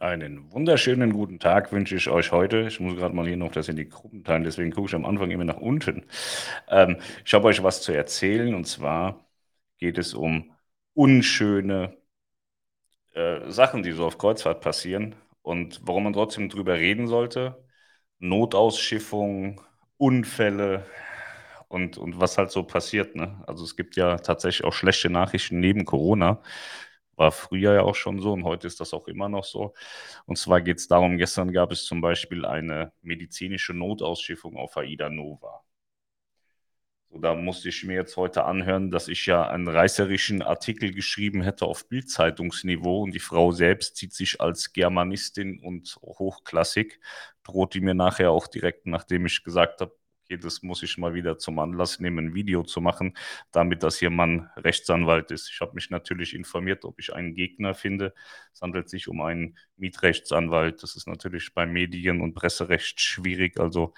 Einen wunderschönen guten Tag wünsche ich euch heute. Ich muss gerade mal hier noch das in die Gruppen teilen, deswegen gucke ich am Anfang immer nach unten. Ähm, ich habe euch was zu erzählen und zwar geht es um unschöne äh, Sachen, die so auf Kreuzfahrt passieren und warum man trotzdem drüber reden sollte. Notausschiffung, Unfälle und, und was halt so passiert. Ne? Also es gibt ja tatsächlich auch schlechte Nachrichten neben Corona. War früher ja auch schon so und heute ist das auch immer noch so. Und zwar geht es darum, gestern gab es zum Beispiel eine medizinische Notausschiffung auf Aida Nova. So, da musste ich mir jetzt heute anhören, dass ich ja einen reißerischen Artikel geschrieben hätte auf Bildzeitungsniveau und die Frau selbst zieht sich als Germanistin und hochklassig, droht die mir nachher auch direkt, nachdem ich gesagt habe, okay, das muss ich mal wieder zum Anlass nehmen, ein Video zu machen, damit das hier Mann Rechtsanwalt ist. Ich habe mich natürlich informiert, ob ich einen Gegner finde. Es handelt sich um einen Mietrechtsanwalt. Das ist natürlich beim Medien- und Presserecht schwierig. Also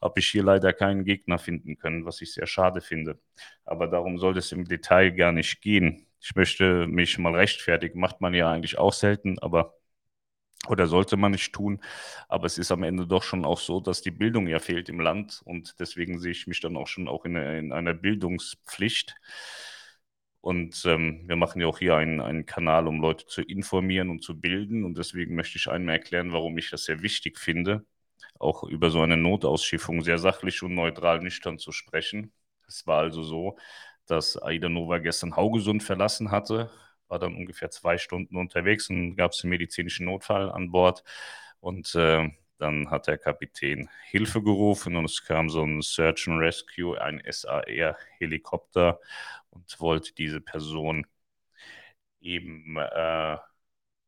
habe ich hier leider keinen Gegner finden können, was ich sehr schade finde. Aber darum soll es im Detail gar nicht gehen. Ich möchte mich mal rechtfertigen, macht man ja eigentlich auch selten, aber oder sollte man nicht tun. Aber es ist am Ende doch schon auch so, dass die Bildung ja fehlt im Land und deswegen sehe ich mich dann auch schon auch in, in einer Bildungspflicht. Und ähm, wir machen ja auch hier einen, einen Kanal, um Leute zu informieren und zu bilden. Und deswegen möchte ich einmal erklären, warum ich das sehr wichtig finde, auch über so eine Notausschiffung sehr sachlich und neutral nüchtern zu sprechen. Es war also so, dass Aida Nova gestern Haugesund verlassen hatte, war dann ungefähr zwei Stunden unterwegs und gab es einen medizinischen Notfall an Bord. Und äh, dann hat der Kapitän Hilfe gerufen und es kam so ein Search and Rescue, ein SAR-Helikopter und wollte diese Person eben äh,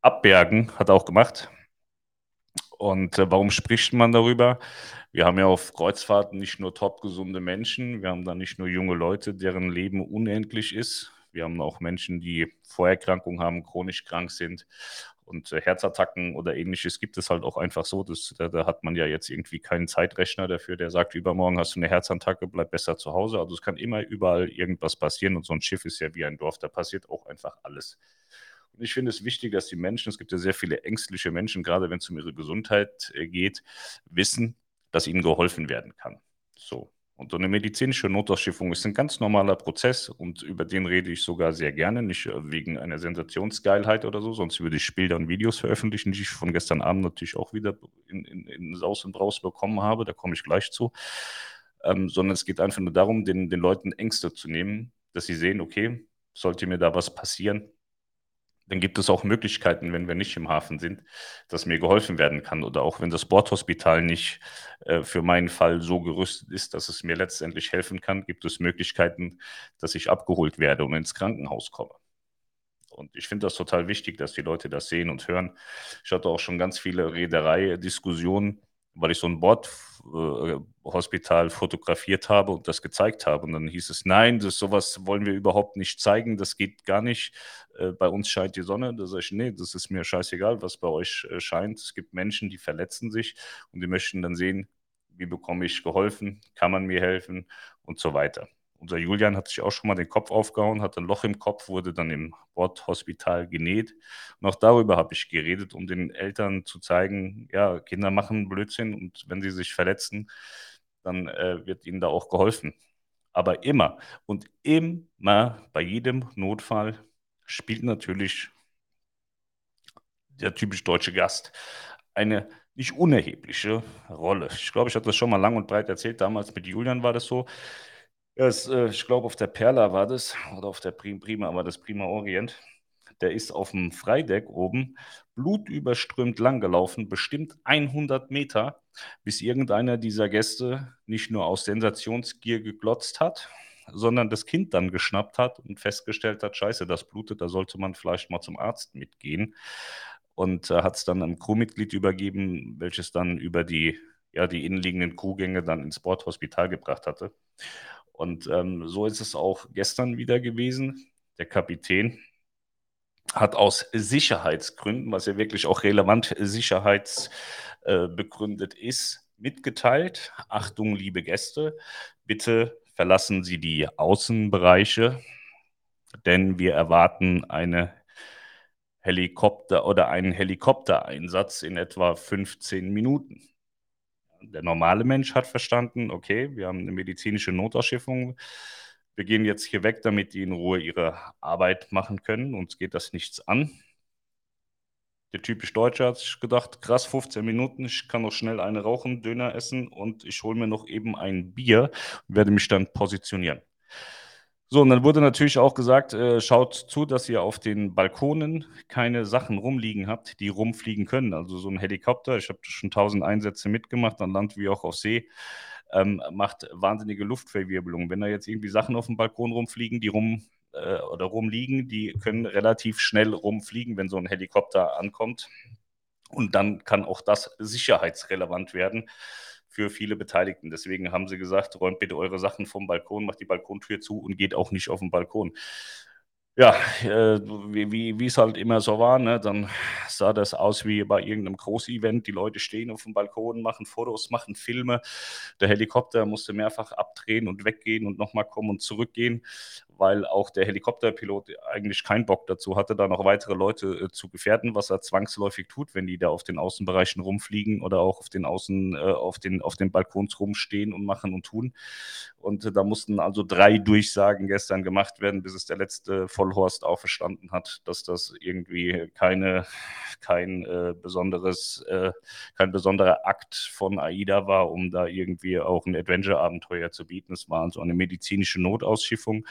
abbergen, hat auch gemacht. Und äh, warum spricht man darüber? Wir haben ja auf Kreuzfahrten nicht nur topgesunde Menschen, wir haben da nicht nur junge Leute, deren Leben unendlich ist. Wir haben auch Menschen, die Vorerkrankungen haben, chronisch krank sind und äh, Herzattacken oder ähnliches gibt es halt auch einfach so. Das, da, da, hat man ja jetzt irgendwie keinen Zeitrechner dafür, der sagt, übermorgen hast du eine Herzattacke, bleib besser zu Hause. Also es kann immer überall irgendwas passieren und so ein Schiff ist ja wie ein Dorf, da passiert auch einfach alles. Und ich finde es wichtig, dass die Menschen, es gibt ja sehr viele ängstliche Menschen, gerade wenn es um ihre Gesundheit äh, geht, wissen, dass ihnen geholfen werden kann. So. Und eine medizinische Notausschiffung ist ein ganz normaler Prozess und über den rede ich sogar sehr gerne, nicht äh, wegen einer Sensationsgeilheit oder so, sonst würde ich Bilder und Videos veröffentlichen, die ich von gestern Abend natürlich auch wieder in, in, in Saus und Braus bekommen habe, da komme ich gleich zu, ähm, sondern es geht einfach nur darum, den, den Leuten Ängste zu nehmen, dass sie sehen, okay, sollte mir da was passieren, dann gibt es auch Möglichkeiten, wenn wir nicht im Hafen sind, dass mir geholfen werden kann. Oder auch wenn das Bordhospital nicht äh, für meinen Fall so gerüstet ist, dass es mir letztendlich helfen kann, gibt es Möglichkeiten, dass ich abgeholt werde und ins Krankenhaus komme. Und ich finde das total wichtig, dass die Leute das sehen und hören. Ich hatte auch schon ganz viele Reederei-Diskussionen weil ich so ein Bordhospital äh, fotografiert habe und das gezeigt habe. Und dann hieß es, nein, das sowas wollen wir überhaupt nicht zeigen, das geht gar nicht. Äh, bei uns scheint die Sonne. Da sage ich, nee, das ist mir scheißegal, was bei euch äh, scheint. Es gibt Menschen, die verletzen sich und die möchten dann sehen, wie bekomme ich geholfen, kann man mir helfen und so weiter. Unser Julian hat sich auch schon mal den Kopf aufgehauen, hat ein Loch im Kopf, wurde dann im Bordhospital genäht. Und auch darüber habe ich geredet, um den Eltern zu zeigen, ja, Kinder machen Blödsinn und wenn sie sich verletzen, dann äh, wird ihnen da auch geholfen. Aber immer und immer bei jedem Notfall spielt natürlich der typisch deutsche Gast eine nicht unerhebliche Rolle. Ich glaube, ich hatte das schon mal lang und breit erzählt. Damals mit Julian war das so. Ja, äh, ich glaube, auf der Perla war das, oder auf der Prima, war das Prima Orient. Der ist auf dem Freideck oben blutüberströmt langgelaufen, bestimmt 100 Meter, bis irgendeiner dieser Gäste nicht nur aus Sensationsgier geglotzt hat, sondern das Kind dann geschnappt hat und festgestellt hat, scheiße, das blutet, da sollte man vielleicht mal zum Arzt mitgehen. Und äh, hat es dann einem Crewmitglied übergeben, welches dann über die, ja, die innenliegenden Crewgänge dann ins Bordhospital gebracht hatte. Und ähm, so ist es auch gestern wieder gewesen. Der Kapitän hat aus Sicherheitsgründen, was ja wirklich auch relevant sicherheitsbegründet äh, ist, mitgeteilt. Achtung, liebe Gäste, bitte verlassen Sie die Außenbereiche, denn wir erwarten eine Helikopter oder einen Helikoptereinsatz in etwa 15 Minuten. Der normale Mensch hat verstanden, okay, wir haben eine medizinische Notausschiffung. Wir gehen jetzt hier weg, damit die in Ruhe ihre Arbeit machen können. Uns geht das nichts an. Der typisch Deutsche hat sich gedacht, krass, 15 Minuten, ich kann noch schnell eine rauchen, Döner essen und ich hole mir noch eben ein Bier und werde mich dann positionieren. So, und dann wurde natürlich auch gesagt, äh, schaut zu, dass ihr auf den Balkonen keine Sachen rumliegen habt, die rumfliegen können. Also so ein Helikopter, ich habe schon tausend Einsätze mitgemacht, an Land wie auch auf See, ähm, macht wahnsinnige Luftverwirbelung. Wenn da jetzt irgendwie Sachen auf dem Balkon rumfliegen, die rum äh, oder rumliegen, die können relativ schnell rumfliegen, wenn so ein Helikopter ankommt. Und dann kann auch das sicherheitsrelevant werden für viele Beteiligten. Deswegen haben sie gesagt, räumt bitte eure Sachen vom Balkon, macht die Balkontür zu und geht auch nicht auf den Balkon. Ja, äh, wie, es halt immer so war, ne? dann sah das aus wie bei irgendeinem Großevent. Die Leute stehen auf dem Balkon, machen Fotos, machen Filme. Der Helikopter musste mehrfach abdrehen und weggehen und nochmal kommen und zurückgehen weil auch der Helikopterpilot eigentlich keinen Bock dazu hatte, da noch weitere Leute äh, zu gefährden, was er zwangsläufig tut, wenn die da auf den Außenbereichen rumfliegen oder auch auf den Außen, äh, auf den, auf den Balkons rumstehen und machen und tun. Und äh, da mussten also drei Durchsagen gestern gemacht werden, bis es der letzte Vollhorst auch verstanden hat, dass das irgendwie keine, kein äh, besonderes, äh, kein besonderer Akt von AIDA war, um da irgendwie auch ein Adventure-Abenteuer zu bieten. Es war also eine medizinische Notausschiffung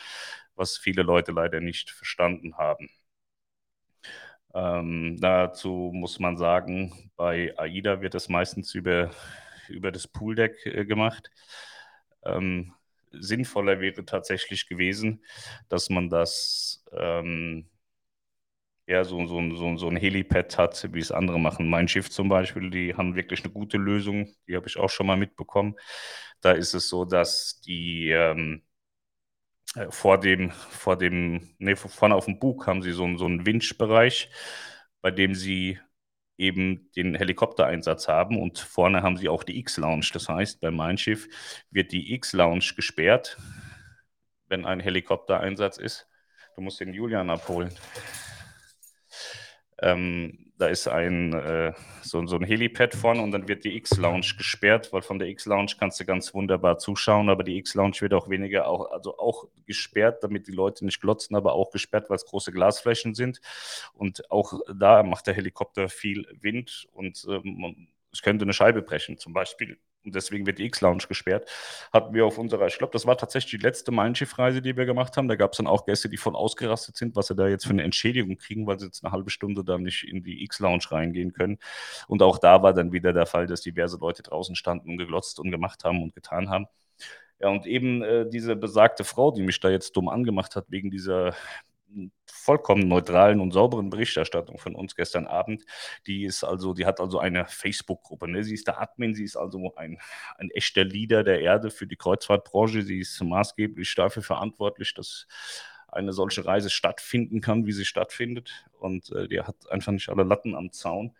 was viele Leute leider nicht verstanden haben. Ähm, dazu muss man sagen, bei AIDA wird es meistens über, über das Pooldeck äh, gemacht. Ähm, sinnvoller wäre tatsächlich gewesen, dass man das ähm, ja, so, so, so, so ein Helipad hat, wie es andere machen. Mein Schiff zum Beispiel, die haben wirklich eine gute Lösung, die habe ich auch schon mal mitbekommen. Da ist es so, dass die ähm, äh, vor dem, vor dem, nee, vorne auf dem Bug haben sie so, so einen Winchbereich, bei dem sie eben den Helikoptereinsatz haben und vorne haben sie auch die X-Lounge. Das heißt, bei Mein Schiff wird die X-Lounge gesperrt, wenn ein Helikoptereinsatz ist. Du musst den Julian abholen. Ähm, da ist ein, äh, so, so ein Helipad vorne und dann wird die X-Lounge gesperrt, weil von der X-Lounge kannst du ganz wunderbar zuschauen, aber die X-Lounge wird auch weniger, auch, also auch gesperrt, damit die Leute nicht glotzen, aber auch gesperrt, weil es große Glasflächen sind. Und auch da macht der Helikopter viel Wind und ähm, es könnte eine Scheibe brechen, zum Beispiel und deswegen wird die X-Lounge gesperrt, hatten wir auf unserer, ich glaube, das war tatsächlich die letzte Mein Schiff-Reise, die wir gemacht haben. Da gab es dann auch Gäste, die voll ausgerastet sind, was sie da jetzt für eine Entschädigung kriegen, weil sie jetzt eine halbe Stunde da nicht in die X-Lounge reingehen können. Und auch da war dann wieder der Fall, dass diverse Leute draußen standen und geglotzt und gemacht haben und getan haben. Ja, und eben äh, diese besagte Frau, die mich da jetzt dumm angemacht hat, wegen dieser vollkommen neutralen und sauberen Berichterstattung von uns gestern Abend. Die ist also, die hat also eine Facebook-Gruppe. Ne? Sie ist der Admin, sie ist also ein, ein echter Leader der Erde für die Kreuzfahrtbranche. Sie ist maßgeblich dafür verantwortlich, dass eine solche Reise stattfinden kann, wie sie stattfindet. Und äh, die hat einfach nicht alle Latten am Zaun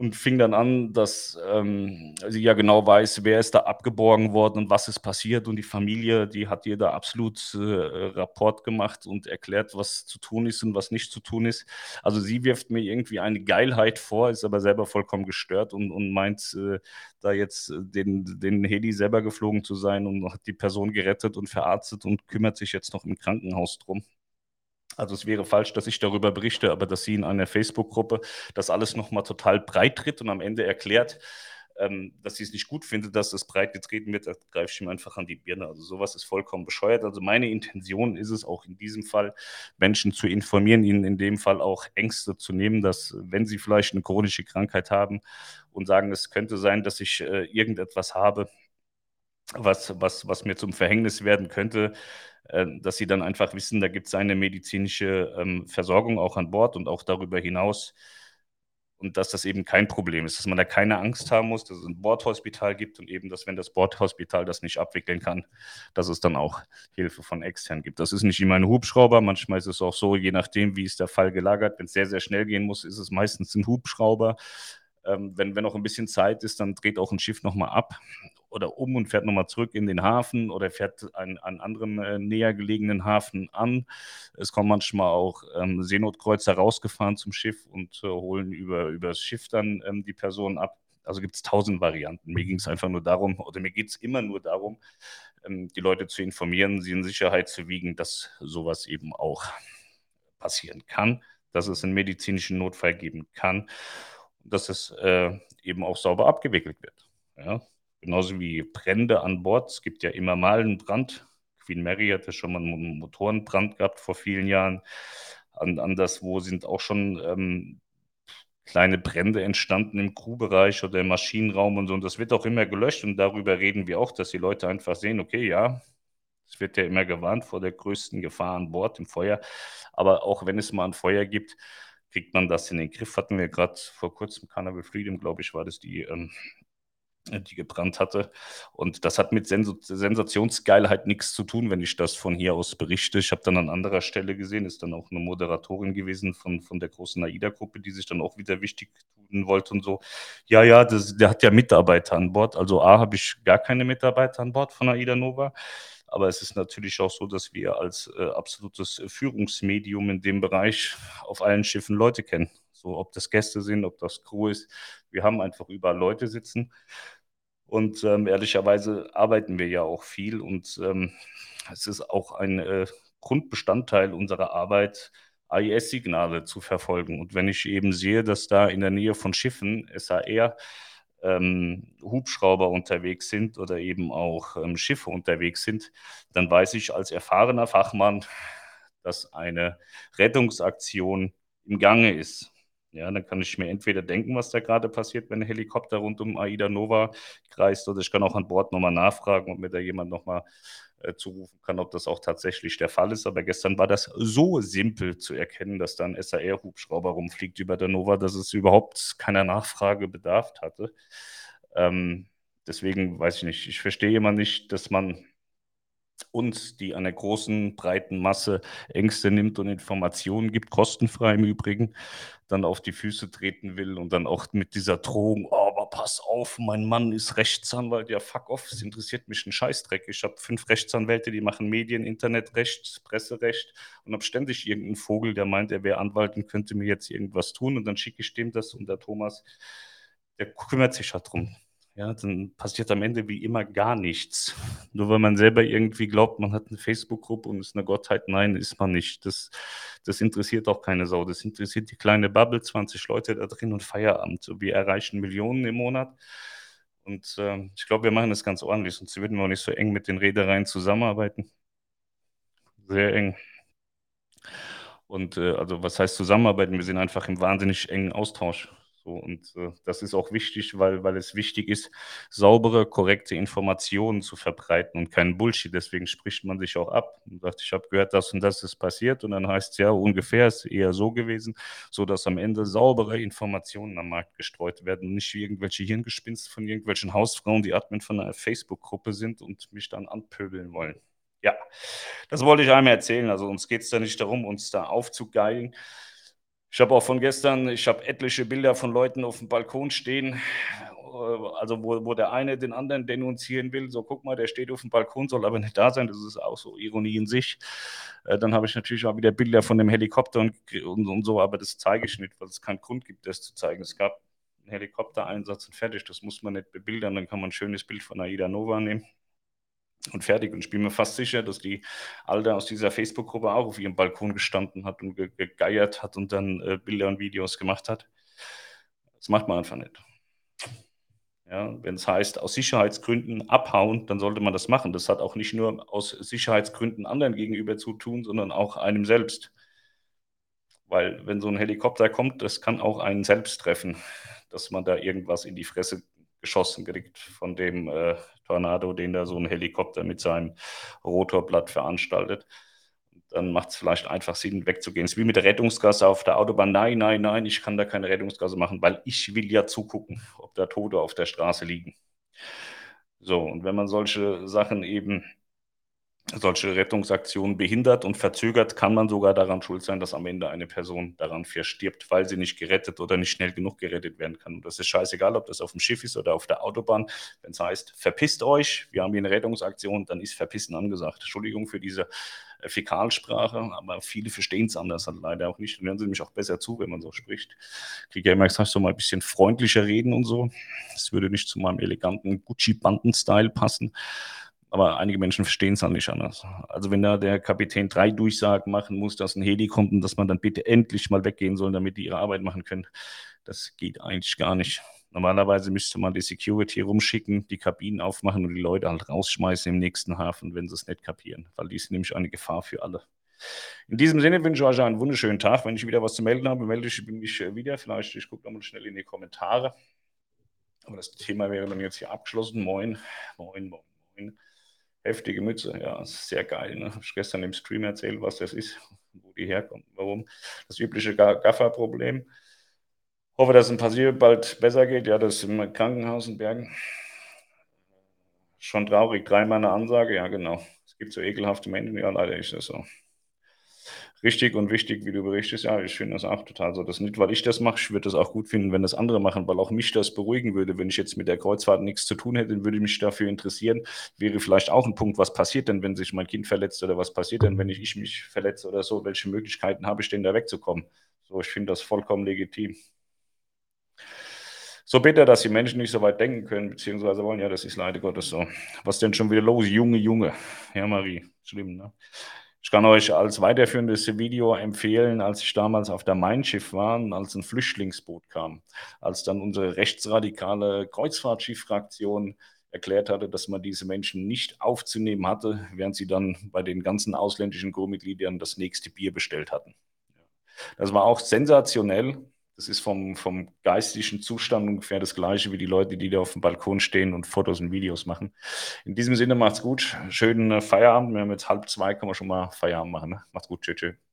und fing dann an, dass ähm, sie ja genau weiß, wer ist da abgeborgen worden und was ist passiert. Und die Familie, die hat ihr da absolut äh, Rapport gemacht und erklärt, was zu tun ist und was nicht zu tun ist. Also sie wirft mir irgendwie eine Geilheit vor, ist aber selber vollkommen gestört und, und meint, äh, da jetzt den, den Heli selber geflogen zu sein und hat die Person gerettet und verarztet und kümmert sich jetzt noch im Krankenhaus drum. Also es wäre falsch, dass ich darüber berichte, aber dass sie in einer Facebook-Gruppe das alles nochmal total breit tritt und am Ende erklärt, ähm, dass sie es nicht gut findet, dass es breit getreten wird, da greife ich ihm einfach an die Birne. Also sowas ist vollkommen bescheuert. Also meine Intention ist es auch in diesem Fall, Menschen zu informieren, ihnen in dem Fall auch Ängste zu nehmen, dass wenn sie vielleicht eine chronische Krankheit haben und sagen, es könnte sein, dass ich äh, irgendetwas habe, was, was, was mir zum Verhängnis werden könnte, dass sie dann einfach wissen, da gibt es eine medizinische ähm, Versorgung auch an Bord und auch darüber hinaus. Und dass das eben kein Problem ist, dass man da keine Angst haben muss, dass es ein Bordhospital gibt und eben, dass wenn das Bordhospital das nicht abwickeln kann, dass es dann auch Hilfe von extern gibt. Das ist nicht immer ein Hubschrauber, manchmal ist es auch so, je nachdem, wie ist der Fall gelagert. Wenn es sehr, sehr schnell gehen muss, ist es meistens ein Hubschrauber. Ähm, wenn, wenn noch ein bisschen Zeit ist, dann dreht auch ein Schiff nochmal ab oder um und fährt nochmal zurück in den Hafen oder fährt einen, einen anderen äh, näher gelegenen Hafen an. Es kommen manchmal auch ähm, Seenotkreuzer rausgefahren zum Schiff und äh, holen über, über das Schiff dann ähm, die Person ab. Also gibt es tausend Varianten. Mir ging es einfach nur darum, oder mir geht es immer nur darum, ähm, die Leute zu informieren, sie in Sicherheit zu wiegen, dass sowas eben auch passieren kann, dass es einen medizinischen Notfall geben kann und dass es äh, eben auch sauber abgewickelt wird. Ja? Genauso wie Brände an Bord. Es gibt ja immer mal einen Brand. Queen Mary hatte schon mal einen Motorenbrand gehabt vor vielen Jahren. An, anderswo sind auch schon ähm, kleine Brände entstanden im Crewbereich oder im Maschinenraum und so. Und das wird auch immer gelöscht. Und darüber reden wir auch, dass die Leute einfach sehen, okay, ja, es wird ja immer gewarnt vor der größten Gefahr an Bord im Feuer. Aber auch wenn es mal ein Feuer gibt, kriegt man das in den Griff. Hatten wir gerade vor kurzem Carnival Freedom, glaube ich, war das die ähm, die gebrannt hatte. Und das hat mit Sens Sensationsgeilheit nichts zu tun, wenn ich das von hier aus berichte. Ich habe dann an anderer Stelle gesehen, ist dann auch eine Moderatorin gewesen von, von der großen AIDA-Gruppe, die sich dann auch wieder wichtig tun wollte und so. Ja, ja, das, der hat ja Mitarbeiter an Bord. Also A, habe ich gar keine Mitarbeiter an Bord von AIDA Nova. Aber es ist natürlich auch so, dass wir als äh, absolutes Führungsmedium in dem Bereich auf allen Schiffen Leute kennen. So, ob das Gäste sind, ob das Crew ist. Wir haben einfach überall Leute sitzen. Und ähm, ehrlicherweise arbeiten wir ja auch viel und ähm, es ist auch ein äh, Grundbestandteil unserer Arbeit, AIS-Signale zu verfolgen. Und wenn ich eben sehe, dass da in der Nähe von Schiffen SAR ähm, Hubschrauber unterwegs sind oder eben auch ähm, Schiffe unterwegs sind, dann weiß ich als erfahrener Fachmann, dass eine Rettungsaktion im Gange ist. Ja, dann kann ich mir entweder denken, was da gerade passiert, wenn ein Helikopter rund um Aida Nova kreist, oder ich kann auch an Bord nochmal nachfragen, ob mir da jemand nochmal äh, zurufen kann, ob das auch tatsächlich der Fall ist. Aber gestern war das so simpel zu erkennen, dass da ein SAR-Hubschrauber rumfliegt über der Nova, dass es überhaupt keiner Nachfrage bedarf hatte. Ähm, deswegen weiß ich nicht, ich verstehe immer nicht, dass man uns, die einer großen, breiten Masse Ängste nimmt und Informationen gibt, kostenfrei im Übrigen, dann auf die Füße treten will und dann auch mit dieser Drohung, oh, aber pass auf, mein Mann ist Rechtsanwalt, ja fuck off, es interessiert mich ein Scheißdreck. Ich habe fünf Rechtsanwälte, die machen Medien, Internetrecht, Presserecht und habe ständig irgendeinen Vogel, der meint, er wäre Anwalt und könnte mir jetzt irgendwas tun und dann schicke ich dem das und der Thomas, der kümmert sich halt drum ja, dann passiert am Ende wie immer gar nichts. Nur weil man selber irgendwie glaubt, man hat eine Facebook-Gruppe und ist eine Gottheit. Nein, ist man nicht. Das, das interessiert auch keine Sau. Das interessiert die kleine Bubble, 20 Leute da drin und Feierabend. Wir erreichen Millionen im Monat. Und äh, ich glaube, wir machen das ganz ordentlich, sonst würden wir auch nicht so eng mit den Reedereien zusammenarbeiten. Sehr eng. Und äh, also was heißt zusammenarbeiten? Wir sind einfach im wahnsinnig engen Austausch. So, und äh, das ist auch wichtig, weil, weil es wichtig ist, saubere, korrekte Informationen zu verbreiten und keinen Bullshit. Deswegen spricht man sich auch ab und sagt, ich habe gehört, das und das ist passiert. Und dann heißt es ja, ungefähr ist eher so gewesen, sodass am Ende saubere Informationen am Markt gestreut werden und nicht irgendwelche Hirngespinste von irgendwelchen Hausfrauen, die Admin von einer Facebook-Gruppe sind und mich dann anpöbeln wollen. Ja, das wollte ich einmal erzählen. Also uns geht es da nicht darum, uns da aufzugeilen. Ich habe auch von gestern, ich habe etliche Bilder von Leuten auf dem Balkon stehen, äh, also wo, wo der eine den anderen denunzieren will, so guck mal, der steht auf dem Balkon, soll aber nicht da sein, das ist auch so Ironie in sich. Äh, dann habe ich natürlich auch wieder Bilder von dem Helikopter und, und, und so, aber das zeige ich nicht, weil es keinen Grund gibt, das zu zeigen. Es gab einen Helikoptereinsatz und fertig, das muss man nicht bebildern, dann kann man ein schönes Bild von Aida Nova nehmen und fertig. Und ich bin mir fast sicher, dass die Alte aus dieser Facebook-Gruppe auch auf ihrem Balkon gestanden hat und ge gegeiert hat und dann äh, Bilder und Videos gemacht hat. Das macht man einfach nicht. Ja, Wenn es heißt, aus Sicherheitsgründen abhauen, dann sollte man das machen. Das hat auch nicht nur aus Sicherheitsgründen anderen gegenüber zu tun, sondern auch einem selbst. Weil wenn so ein Helikopter kommt, das kann auch einen selbst treffen, dass man da irgendwas in die Fresse geschossen kriegt von dem äh, Tornado, den da so ein Helikopter mit seinem Rotorblatt veranstaltet. Dann macht es vielleicht einfach Sinn, wegzugehen. Es ist wie mit der Rettungsgasse auf der Autobahn. Nein, nein, nein, ich kann da keine Rettungsgasse machen, weil ich will ja zugucken, ob da Tote auf der Straße liegen. So, und wenn man solche Sachen eben solche Rettungsaktionen behindert und verzögert, kann man sogar daran schuld sein, dass am Ende eine Person daran verstirbt, weil sie nicht gerettet oder nicht schnell genug gerettet werden kann. Und das ist scheißegal, ob das auf dem Schiff ist oder auf der Autobahn. Wenn es heißt, verpisst euch, wir haben hier eine Rettungsaktion, dann ist Verpissen angesagt. Entschuldigung für diese äh, Fäkalsprache, aber viele verstehen es anders halt leider auch nicht. Dann hören sie nämlich auch besser zu, wenn man so spricht. Ich kriege ja immer gesagt, so mal ein bisschen freundlicher reden und so. Das würde nicht zu meinem eleganten Gucci-Banden-Style passen aber einige Menschen verstehen es halt nicht anders. Also wenn da der Kapitän drei Durchsagen machen muss, dass ein Heli kommt und dass man dann bitte endlich mal weggehen soll, damit die ihre Arbeit machen können, das geht eigentlich gar nicht. Normalerweise müsste man die Security rumschicken, die Kabinen aufmachen und die Leute halt rausschmeißen im nächsten Hafen, wenn sie es nicht kapieren, weil die ist nämlich eine Gefahr für alle. In diesem Sinne wünsche ich euch einen wunderschönen Tag. Wenn ich wieder was zu melden habe, melde ich mich wieder. Vielleicht, ich gucke nochmal schnell in die Kommentare. Aber das Thema wäre dann jetzt hier abgeschlossen. Moin, moin, moin, moin. Heftige Mütze, ja, sehr geil. Ne? Habe ich gestern im Stream erzählt, was das ist, wo die herkommt, warum. Das übliche Gaffer-Problem. Hoffe, dass es ein Passier bald besser geht. Ja, das ist im Krankenhaus in Bergen. Schon traurig, dreimal eine Ansage, ja, genau. Es gibt so ekelhafte Menschen, ja, leider ist das so richtig und wichtig, wie du berichtest. Ja, ich finde das auch total so. Das nicht, weil ich das mache. Ich würde das auch gut finden, wenn das andere machen, weil auch mich das beruhigen würde. Wenn ich jetzt mit der Kreuzfahrt nichts zu tun hätte, würde mich dafür interessieren. Wäre vielleicht auch ein Punkt, was passiert denn, wenn sich mein Kind verletzt oder was passiert denn, wenn ich, ich mich verletze oder so? Welche Möglichkeiten habe ich denn, da wegzukommen? So, ich finde das vollkommen legitim. So bitter, dass die Menschen nicht so weit denken können, beziehungsweise wollen, ja, das ist leider Gottes so. Was denn schon wieder los? Junge, Junge. Ja, Marie, schlimm, ne? Ich kann euch als weiterführendes Video empfehlen, als ich damals auf der Main-Schiff war, als ein Flüchtlingsboot kam, als dann unsere rechtsradikale Kreuzfahrtschiff-Fraktion erklärt hatte, dass man diese Menschen nicht aufzunehmen hatte, während sie dann bei den ganzen ausländischen Crewmitgliedern das nächste Bier bestellt hatten. Das war auch sensationell. Das ist vom, vom geistigen Zustand ungefähr das gleiche wie die Leute, die da auf dem Balkon stehen und Fotos und Videos machen. In diesem Sinne macht's gut. Schönen Feierabend. Wir haben jetzt halb zwei, kann man schon mal Feierabend machen. Ne? Macht's gut. Tschüss. tschüss.